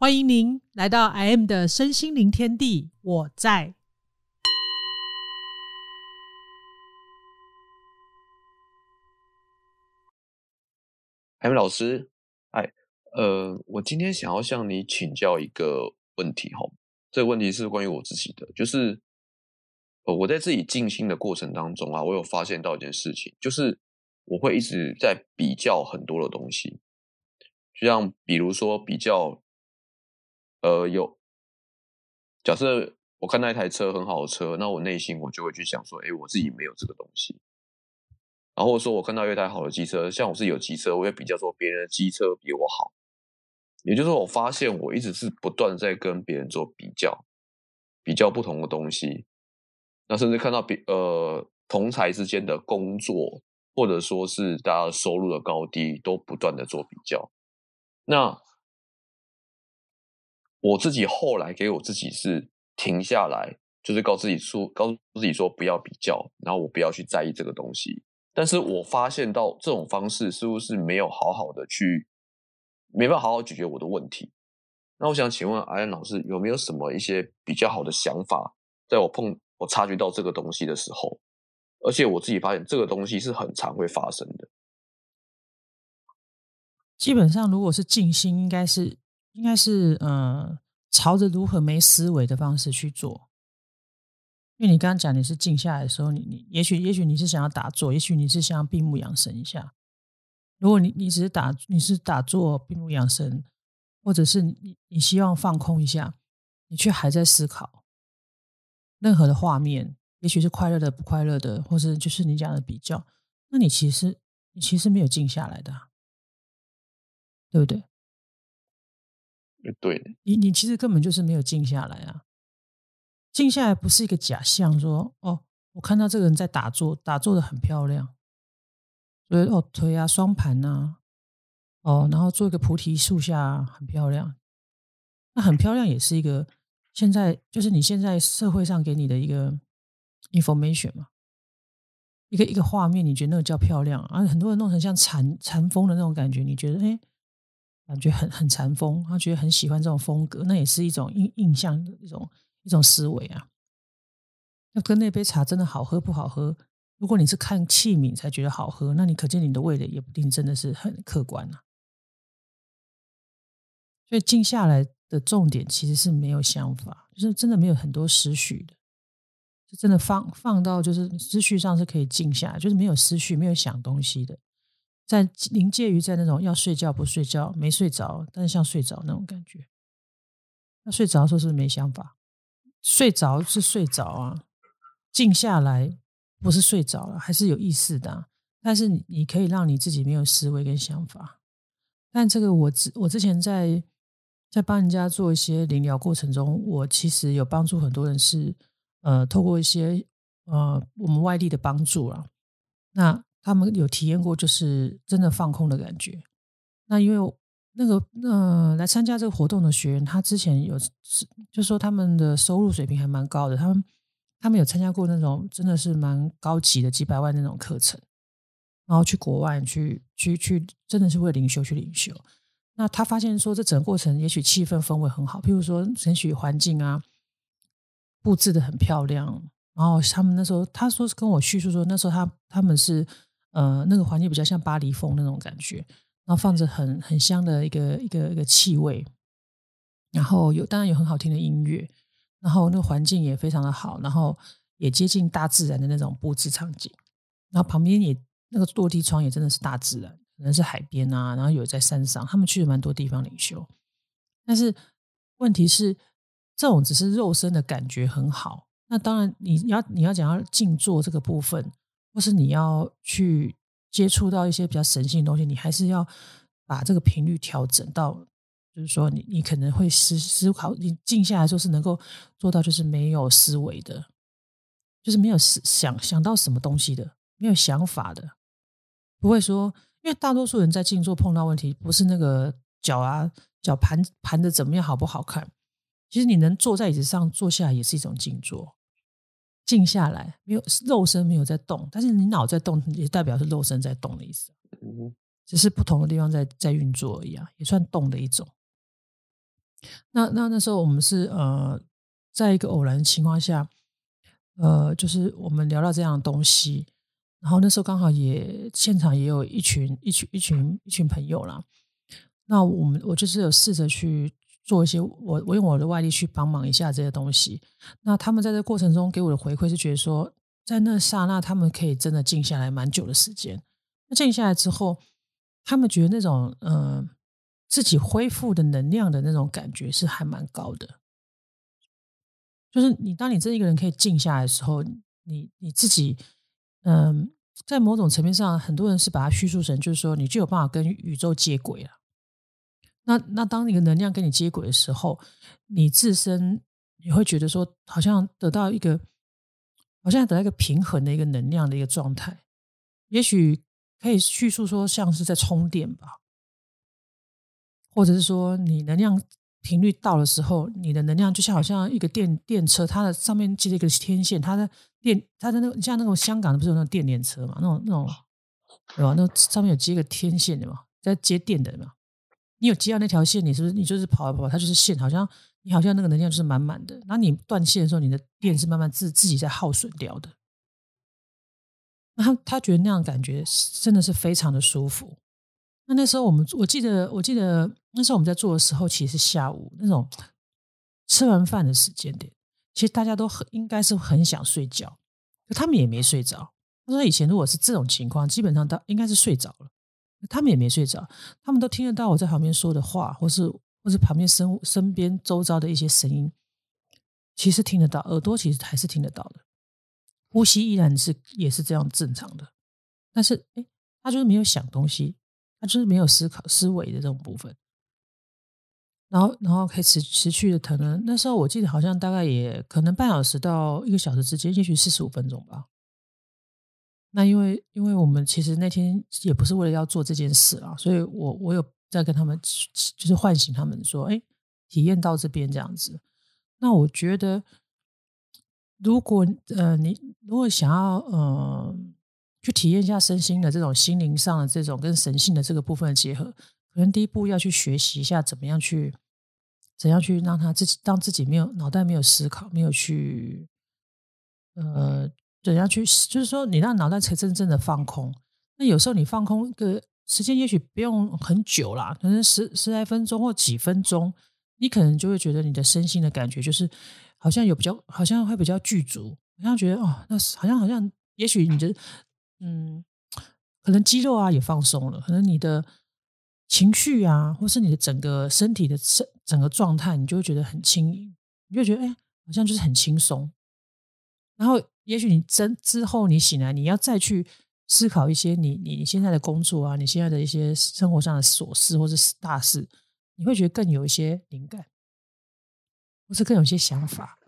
欢迎您来到 I M 的身心灵天地，我在。海明老师，哎，呃，我今天想要向你请教一个问题哈。这个问题是关于我自己的，就是呃，我在自己静心的过程当中啊，我有发现到一件事情，就是我会一直在比较很多的东西，就像比如说比较，呃，有假设我看那一台车很好的车，那我内心我就会去想说，哎，我自己没有这个东西。然后说，我看到一台好的机车，像我是有机车，我也比较说别人的机车比我好。也就是说，我发现我一直是不断在跟别人做比较，比较不同的东西。那甚至看到比呃同才之间的工作，或者说是大家收入的高低，都不断的做比较。那我自己后来给我自己是停下来，就是告自己说，告诉自己说不要比较，然后我不要去在意这个东西。但是我发现到这种方式似乎是没有好好的去，没办法好好解决我的问题。那我想请问阿安老师，有没有什么一些比较好的想法，在我碰我察觉到这个东西的时候，而且我自己发现这个东西是很常会发生的。基本上，如果是静心，应该是应该是呃，朝着如何没思维的方式去做。因为你刚刚讲你是静下来的时候，你你也许也许你是想要打坐，也许你是想要闭目养神一下。如果你你只是打你是打坐闭目养神，或者是你你希望放空一下，你却还在思考任何的画面，也许是快乐的不快乐的，或是就是你讲的比较，那你其实你其实没有静下来的，对不对？对，你你其实根本就是没有静下来啊。静下来不是一个假象，说哦，我看到这个人在打坐，打坐的很漂亮，所以哦腿啊双盘呐，哦，然后做一个菩提树下很漂亮，那很漂亮也是一个现在就是你现在社会上给你的一个 information 嘛，一个一个画面，你觉得那个叫漂亮，而很多人弄成像禅禅风的那种感觉，你觉得哎，感觉很很禅风，他觉得很喜欢这种风格，那也是一种印印象的一种。一种思维啊，那跟那杯茶真的好喝不好喝？如果你是看器皿才觉得好喝，那你可见你的味蕾也不定真的是很客观啊。所以静下来的重点其实是没有想法，就是真的没有很多思绪的，就真的放放到就是思绪上是可以静下，就是没有思绪，没有想东西的，在临界于在那种要睡觉不睡觉，没睡着，但是像睡着那种感觉。要睡着的时候是没想法。睡着是睡着啊，静下来不是睡着了，还是有意识的。但是你你可以让你自己没有思维跟想法。但这个我之我之前在在帮人家做一些灵疗过程中，我其实有帮助很多人是呃透过一些呃我们外力的帮助了，那他们有体验过就是真的放空的感觉。那因为。那个，嗯来参加这个活动的学员，他之前有是，就说他们的收入水平还蛮高的。他们他们有参加过那种真的是蛮高级的几百万那种课程，然后去国外去去去，真的是为领袖去领袖。那他发现说，这整个过程也许气氛氛围很好，譬如说，也许环境啊布置的很漂亮。然后他们那时候，他说是跟我叙述说，那时候他他们是呃那个环境比较像巴黎风那种感觉。然后放着很很香的一个一个一个气味，然后有当然有很好听的音乐，然后那个环境也非常的好，然后也接近大自然的那种布置场景，然后旁边也那个落地窗也真的是大自然，可能是海边啊，然后有在山上，他们去了蛮多地方领修，但是问题是这种只是肉身的感觉很好，那当然你要你要讲要静坐这个部分，或是你要去。接触到一些比较神性的东西，你还是要把这个频率调整到，就是说，你你可能会思思考，你静下来时候是能够做到，就是没有思维的，就是没有思想想到什么东西的，没有想法的，不会说，因为大多数人在静坐碰到问题，不是那个脚啊脚盘盘的怎么样好不好看，其实你能坐在椅子上坐下来也是一种静坐。静下来，没有肉身没有在动，但是你脑在动，也代表是肉身在动的意思。嗯，只是不同的地方在在运作而已啊，也算动的一种。那那那时候我们是呃，在一个偶然的情况下，呃，就是我们聊到这样的东西，然后那时候刚好也现场也有一群一群一群一群朋友啦。那我们我就是有试着去做一些我我用我的外力去帮忙一下这些东西。那他们在这过程中给我的回馈是觉得说，在那刹那他们可以真的静下来蛮久的时间。那静下来之后，他们觉得那种嗯。自己恢复的能量的那种感觉是还蛮高的，就是你当你这一个人可以静下来的时候，你你自己，嗯，在某种层面上，很多人是把它叙述成就是说，你就有办法跟宇宙接轨了。那那当你的能量跟你接轨的时候，你自身你会觉得说，好像得到一个，好像得到一个平衡的一个能量的一个状态，也许可以叙述说，像是在充电吧。或者是说，你能量频率到的时候，你的能量就像好像一个电电车，它的上面接了一个天线，它的电，它的那个像那种香港的不是有那种电联车嘛？那种那种对吧？那上面有接一个天线的嘛，在接电的嘛。你有接到那条线，你是不是你就是跑跑跑，它就是线，好像你好像那个能量就是满满的。那你断线的时候，你的电是慢慢自自己在耗损掉的。那他他觉得那样感觉真的是非常的舒服。那那时候我们我记得我记得那时候我们在做的时候，其实是下午那种吃完饭的时间点，其实大家都很应该是很想睡觉，他们也没睡着。他说以前如果是这种情况，基本上都应该是睡着了，他们也没睡着，他们都听得到我在旁边说的话，或是或是旁边身身边周遭的一些声音，其实听得到，耳朵其实还是听得到的，呼吸依然是也是这样正常的，但是哎，他就是没有想东西。他就是没有思考思维的这种部分，然后，然后可以持持续的可能那时候我记得好像大概也可能半小时到一个小时之间，也许四十五分钟吧。那因为因为我们其实那天也不是为了要做这件事啊，所以我我有在跟他们就是唤醒他们说，哎，体验到这边这样子。那我觉得，如果呃你如果想要呃。去体验一下身心的这种心灵上的这种跟神性的这个部分的结合，可能第一步要去学习一下怎么样去怎样去让他自己当自己没有脑袋没有思考，没有去呃怎样去就是说你让脑袋才真正的放空。那有时候你放空的时间也许不用很久啦，可能十十来分钟或几分钟，你可能就会觉得你的身心的感觉就是好像有比较好像会比较具足，好像觉得哦，那好像好像也许你的。嗯，可能肌肉啊也放松了，可能你的情绪啊，或是你的整个身体的整整个状态，你就会觉得很轻盈，你就觉得哎，好像就是很轻松。然后，也许你真之后你醒来，你要再去思考一些你你你现在的工作啊，你现在的一些生活上的琐事或者是大事，你会觉得更有一些灵感，或是更有一些想法。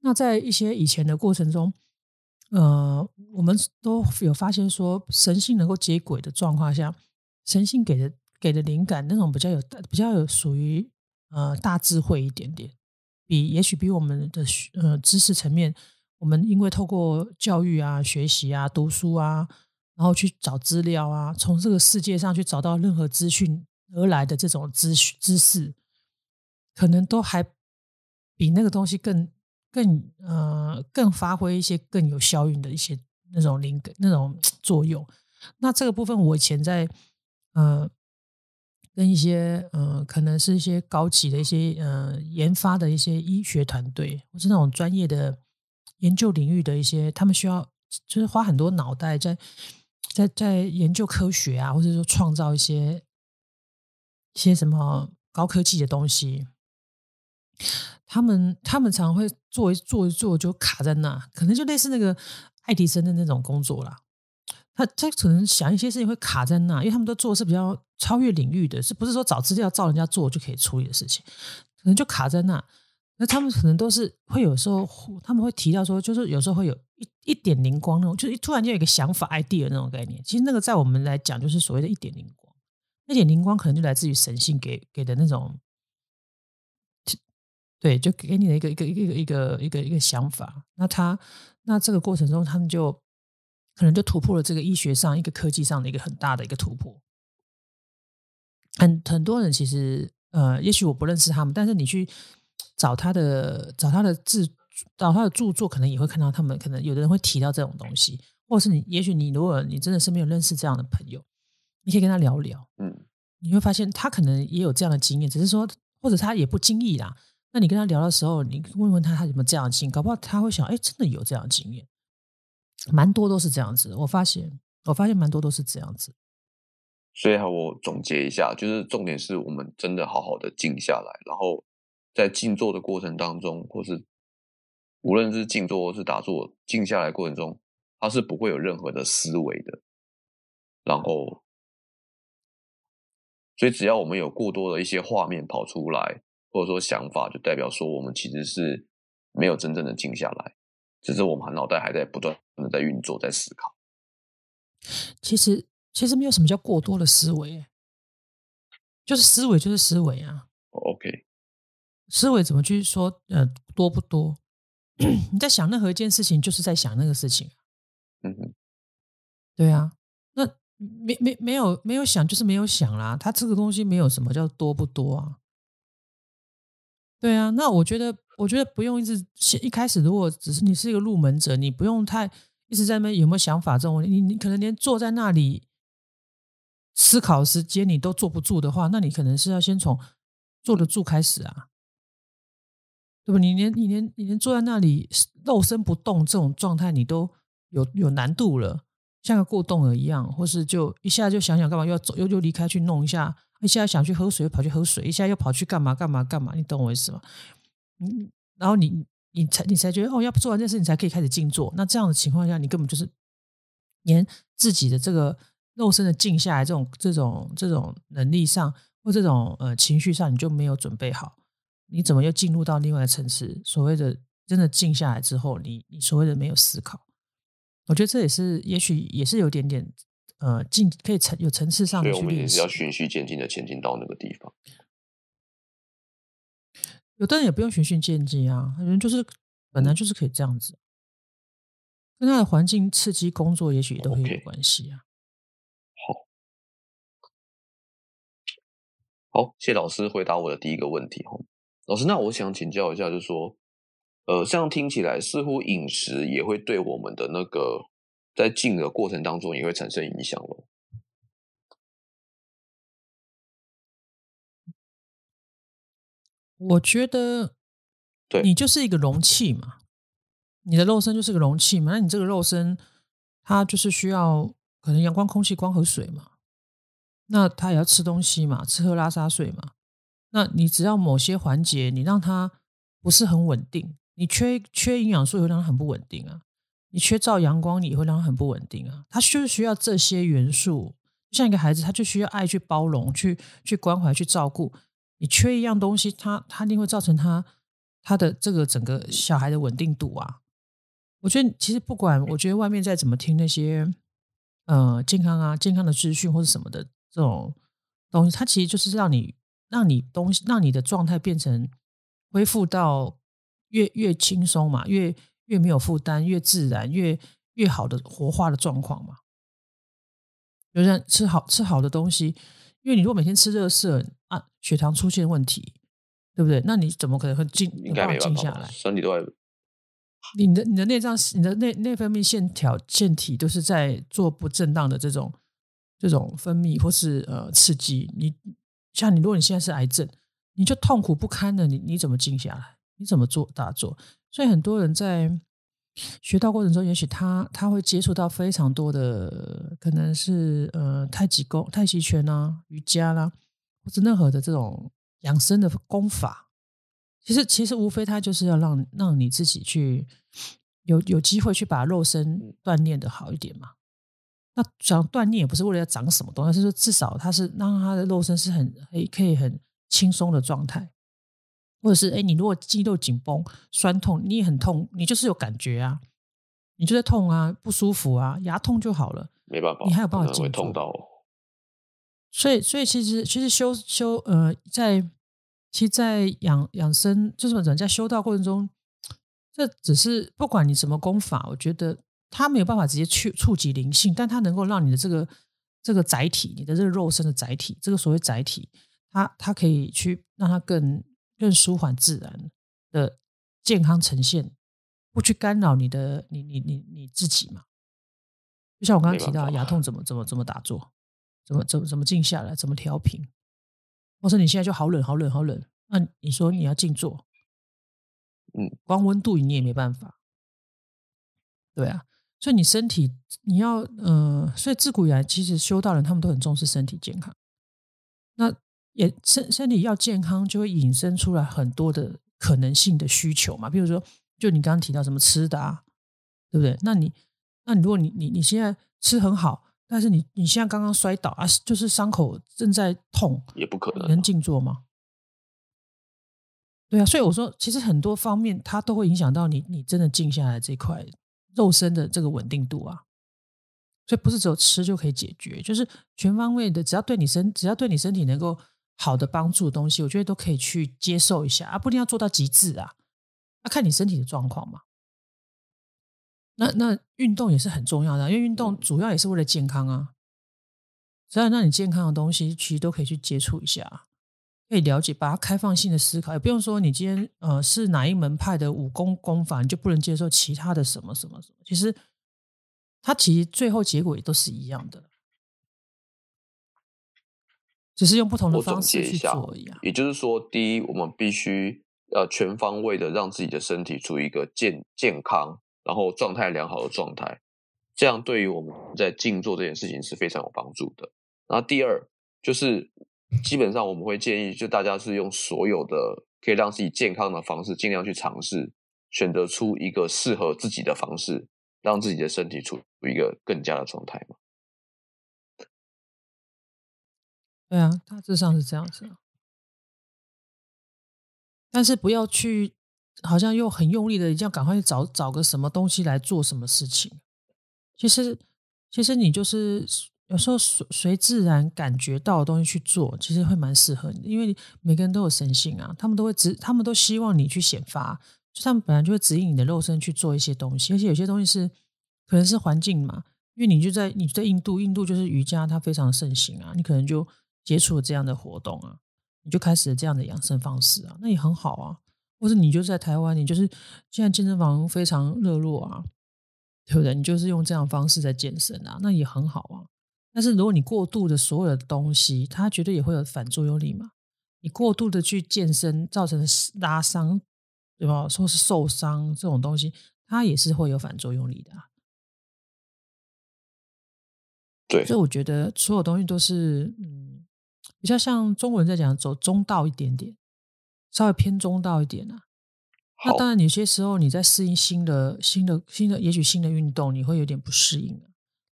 那在一些以前的过程中。呃，我们都有发现说，神性能够接轨的状况下，神性给的给的灵感，那种比较有比较有属于呃大智慧一点点，比也许比我们的呃知识层面，我们因为透过教育啊、学习啊、读书啊，然后去找资料啊，从这个世界上去找到任何资讯而来的这种知知识，可能都还比那个东西更。更呃，更发挥一些更有效运的一些那种灵感那种 作用。那这个部分，我以前在呃跟一些呃，可能是一些高级的一些呃研发的一些医学团队，或是那种专业的研究领域的一些，他们需要就是花很多脑袋在在在研究科学啊，或者说创造一些一些什么高科技的东西。他们他们常会做一做一做就卡在那，可能就类似那个爱迪生的那种工作啦。他他可能想一些事情会卡在那，因为他们都做的是比较超越领域的，是不是说找资料照人家做就可以处理的事情？可能就卡在那。那他们可能都是会有时候他们会提到说，就是有时候会有一一点灵光那种，就是突然间有一个想法 idea 那种概念。其实那个在我们来讲，就是所谓的一点灵光。那点灵光可能就来自于神性给给的那种。对，就给你的一个一个一个一个一个一个想法。那他那这个过程中，他们就可能就突破了这个医学上一个科技上的一个很大的一个突破。很很多人其实呃，也许我不认识他们，但是你去找他的找他的字找他的著作，可能也会看到他们可能有的人会提到这种东西，或者是你也许你如果你真的是没有认识这样的朋友，你可以跟他聊聊，嗯，你会发现他可能也有这样的经验，只是说或者他也不经意啦。那你跟他聊的时候，你问问他他有没有这样的经验，搞不好他会想，哎，真的有这样的经验，蛮多都是这样子。我发现，我发现蛮多都是这样子。所以我总结一下，就是重点是我们真的好好的静下来，然后在静坐的过程当中，或是无论是静坐或是打坐，静下来过程中，它是不会有任何的思维的。然后，所以只要我们有过多的一些画面跑出来。或者说想法，就代表说我们其实是没有真正的静下来，只是我们脑袋还在不断的在运作，在思考。其实其实没有什么叫过多的思维，就是思维就是思维啊。OK，思维怎么去说？呃，多不多？你在想任何一件事情，就是在想那个事情。嗯哼，对啊，那没没没有没有想，就是没有想啦。它这个东西没有什么叫多不多啊。对啊，那我觉得，我觉得不用一直一开始，如果只是你是一个入门者，你不用太一直在那有没有想法这种，你你可能连坐在那里思考时间你都坐不住的话，那你可能是要先从坐得住开始啊，对吧？你连你连你连坐在那里肉身不动这种状态，你都有有难度了，像个过动儿一样，或是就一下就想想干嘛，又要走又又离开去弄一下。一下想去喝水，跑去喝水；一下又跑去干嘛干嘛干嘛？你懂我意思吗？嗯，然后你你才你才觉得哦，要不做完这件事，你才可以开始静坐。那这样的情况下，你根本就是连自己的这个肉身的静下来这种这种这种能力上，或这种呃情绪上，你就没有准备好。你怎么又进入到另外一个层次？所谓的真的静下来之后，你你所谓的没有思考，我觉得这也是也许也是有点点。呃，进可以层有层次上的去练习，要循序渐进的前进到那个地方。有的人也不用循序渐进啊，有人就是本来就是可以这样子，跟他的环境刺激工作，也许都会有关系啊。好，好，谢老师回答我的第一个问题哈。老师，那我想请教一下，就是说，呃，这样听起来似乎饮食也会对我们的那个。在进的过程当中也会产生影响了。我觉得，对你就是一个容器嘛，你的肉身就是个容器嘛。那你这个肉身，它就是需要可能阳光、空气、光和水嘛。那它也要吃东西嘛，吃喝拉撒睡嘛。那你只要某些环节你让它不是很稳定，你缺缺营养素，会让它很不稳定啊。你缺照阳光，你会让它很不稳定啊。它就是需要这些元素，像一个孩子，他就需要爱去包容、去去关怀、去照顾。你缺一样东西，他他一定会造成他他的这个整个小孩的稳定度啊。我觉得其实不管，我觉得外面再怎么听那些呃健康啊、健康的资讯或者什么的这种东西，它其实就是让你让你东西让你的状态变成恢复到越越轻松嘛，越。越没有负担，越自然，越越好的活化的状况嘛。就像吃好吃好的东西，因为你如果每天吃热色啊，血糖出现问题，对不对？那你怎么可能会静？应该没静下来，身体都在。你的你的内脏、你的内内分泌线条腺体都是在做不正当的这种这种分泌或是呃刺激。你像你，如果你现在是癌症，你就痛苦不堪的，你你怎么静下来？你怎么做打坐？所以很多人在学到过程中，也许他他会接触到非常多的，可能是呃太极功、太极拳啊、瑜伽啦，或者任何的这种养生的功法。其实其实无非他就是要让让你自己去有有机会去把肉身锻炼的好一点嘛。那想锻炼也不是为了要长什么东西，是说至少他是让他的肉身是很可以可以很轻松的状态。或者是哎，你如果肌肉紧绷、酸痛，你也很痛，你就是有感觉啊，你就在痛啊，不舒服啊，牙痛就好了，没办法，你还有办法会痛到。所以，所以其实其实修修呃，在其实，在养养生就是什么在修道过程中，这只是不管你什么功法，我觉得它没有办法直接去触及灵性，但它能够让你的这个这个载体，你的这个肉身的载体，这个所谓载体。它它可以去让它更更舒缓自然的健康呈现，不去干扰你的你你你你自己嘛。就像我刚刚提到，牙痛怎么怎么怎么打坐，怎么怎么怎么静下来，怎么调频。或者你现在就好冷好冷好冷，那你说你要静坐，嗯，光温度你也没办法。对啊，所以你身体你要呃，所以自古以来其实修道人他们都很重视身体健康。那也身身体要健康，就会引申出来很多的可能性的需求嘛。比如说，就你刚刚提到什么吃的啊，对不对？那你那你如果你你你现在吃很好。但是你你现在刚刚摔倒啊，就是伤口正在痛，也不可能能静坐吗？对啊，所以我说，其实很多方面它都会影响到你，你真的静下来这块肉身的这个稳定度啊。所以不是只有吃就可以解决，就是全方位的，只要对你身，只要对你身体能够好的帮助的东西，我觉得都可以去接受一下啊，不一定要做到极致啊，要看你身体的状况嘛。那那运动也是很重要的，因为运动主要也是为了健康啊。只要让你健康的东西，其实都可以去接触一下，可以了解，把它开放性的思考，也不用说你今天呃是哪一门派的武功功法，你就不能接受其他的什么什么什么。其实，它其实最后结果也都是一样的，只是用不同的方式去做一样。也就是说，第一，我们必须要全方位的让自己的身体处于一个健健康。然后状态良好的状态，这样对于我们在静坐这件事情是非常有帮助的。然后第二就是，基本上我们会建议，就大家是用所有的可以让自己健康的方式，尽量去尝试，选择出一个适合自己的方式，让自己的身体处于一个更加的状态嘛。对啊，大致上是这样子，但是不要去。好像又很用力的，一定要赶快去找找个什么东西来做什么事情。其实，其实你就是有时候随随自然感觉到的东西去做，其实会蛮适合你。因为每个人都有神性啊，他们都会指，他们都希望你去显发，就他们本来就会指引你的肉身去做一些东西。而且有些东西是可能是环境嘛，因为你就在你在印度，印度就是瑜伽它非常盛行啊，你可能就接触了这样的活动啊，你就开始了这样的养生方式啊，那也很好啊。或者你就在台湾，你就是现在健身房非常热络啊，对不对？你就是用这样方式在健身啊，那也很好啊。但是如果你过度的所有的东西，它绝对也会有反作用力嘛。你过度的去健身，造成的拉伤，对吧？说是受伤这种东西，它也是会有反作用力的。对，所以我觉得所有东西都是嗯，比较像中国人在讲走中道一点点。稍微偏中道一点啊，那当然有些时候你在适应新的、新的、新的，也许新的运动你会有点不适应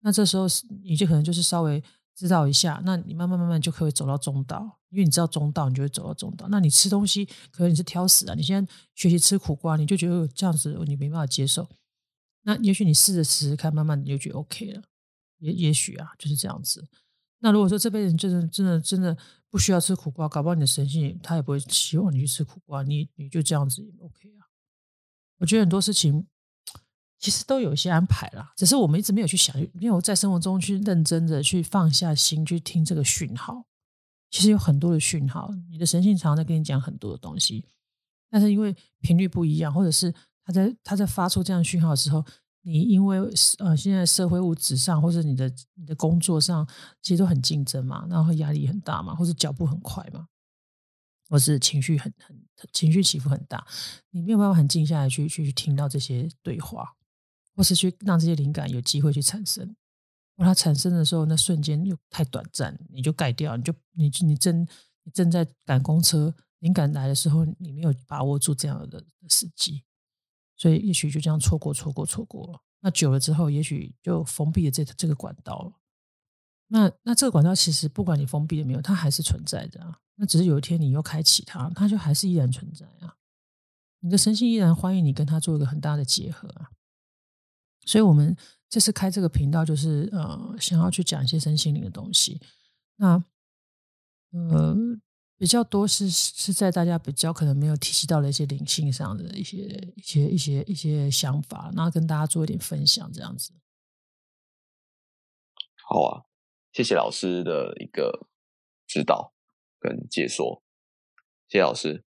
那这时候你就可能就是稍微知道一下，那你慢慢慢慢就可以走到中道，因为你知道中道，你就会走到中道。那你吃东西可能你是挑食啊，你现在学习吃苦瓜，你就觉得这样子你没办法接受。那也许你试着吃看，慢慢你就觉得 OK 了。也也许啊，就是这样子。那如果说这辈子真的、真的、真的。不需要吃苦瓜，搞不好你的神性他也不会希望你去吃苦瓜，你你就这样子也 OK 啊。我觉得很多事情其实都有一些安排啦，只是我们一直没有去想，没有在生活中去认真的去放下心去听这个讯号。其实有很多的讯号，你的神性常常在跟你讲很多的东西，但是因为频率不一样，或者是他在他在发出这样讯号的时候。你因为呃，现在社会物质上，或者你的你的工作上，其实都很竞争嘛，然后压力很大嘛，或者脚步很快嘛，或是情绪很很情绪起伏很大，你没有办法很静下来去去听到这些对话，或是去让这些灵感有机会去产生。它产生的时候，那瞬间又太短暂，你就盖掉，你就你你正你正在赶公车，灵感来的时候，你没有把握住这样的时机。所以也许就这样错过、错过、错过。那久了之后，也许就封闭了这这个管道了。那那这个管道其实不管你封闭了没有，它还是存在的啊。那只是有一天你又开启它，它就还是依然存在啊。你的神性依然欢迎你跟它做一个很大的结合啊。所以我们这次开这个频道，就是呃，想要去讲一些身心灵的东西。那呃。比较多是是在大家比较可能没有提及到的一些灵性上的一些一些一些一些想法，然后跟大家做一点分享，这样子。好啊，谢谢老师的一个指导。跟解说。谢谢老师。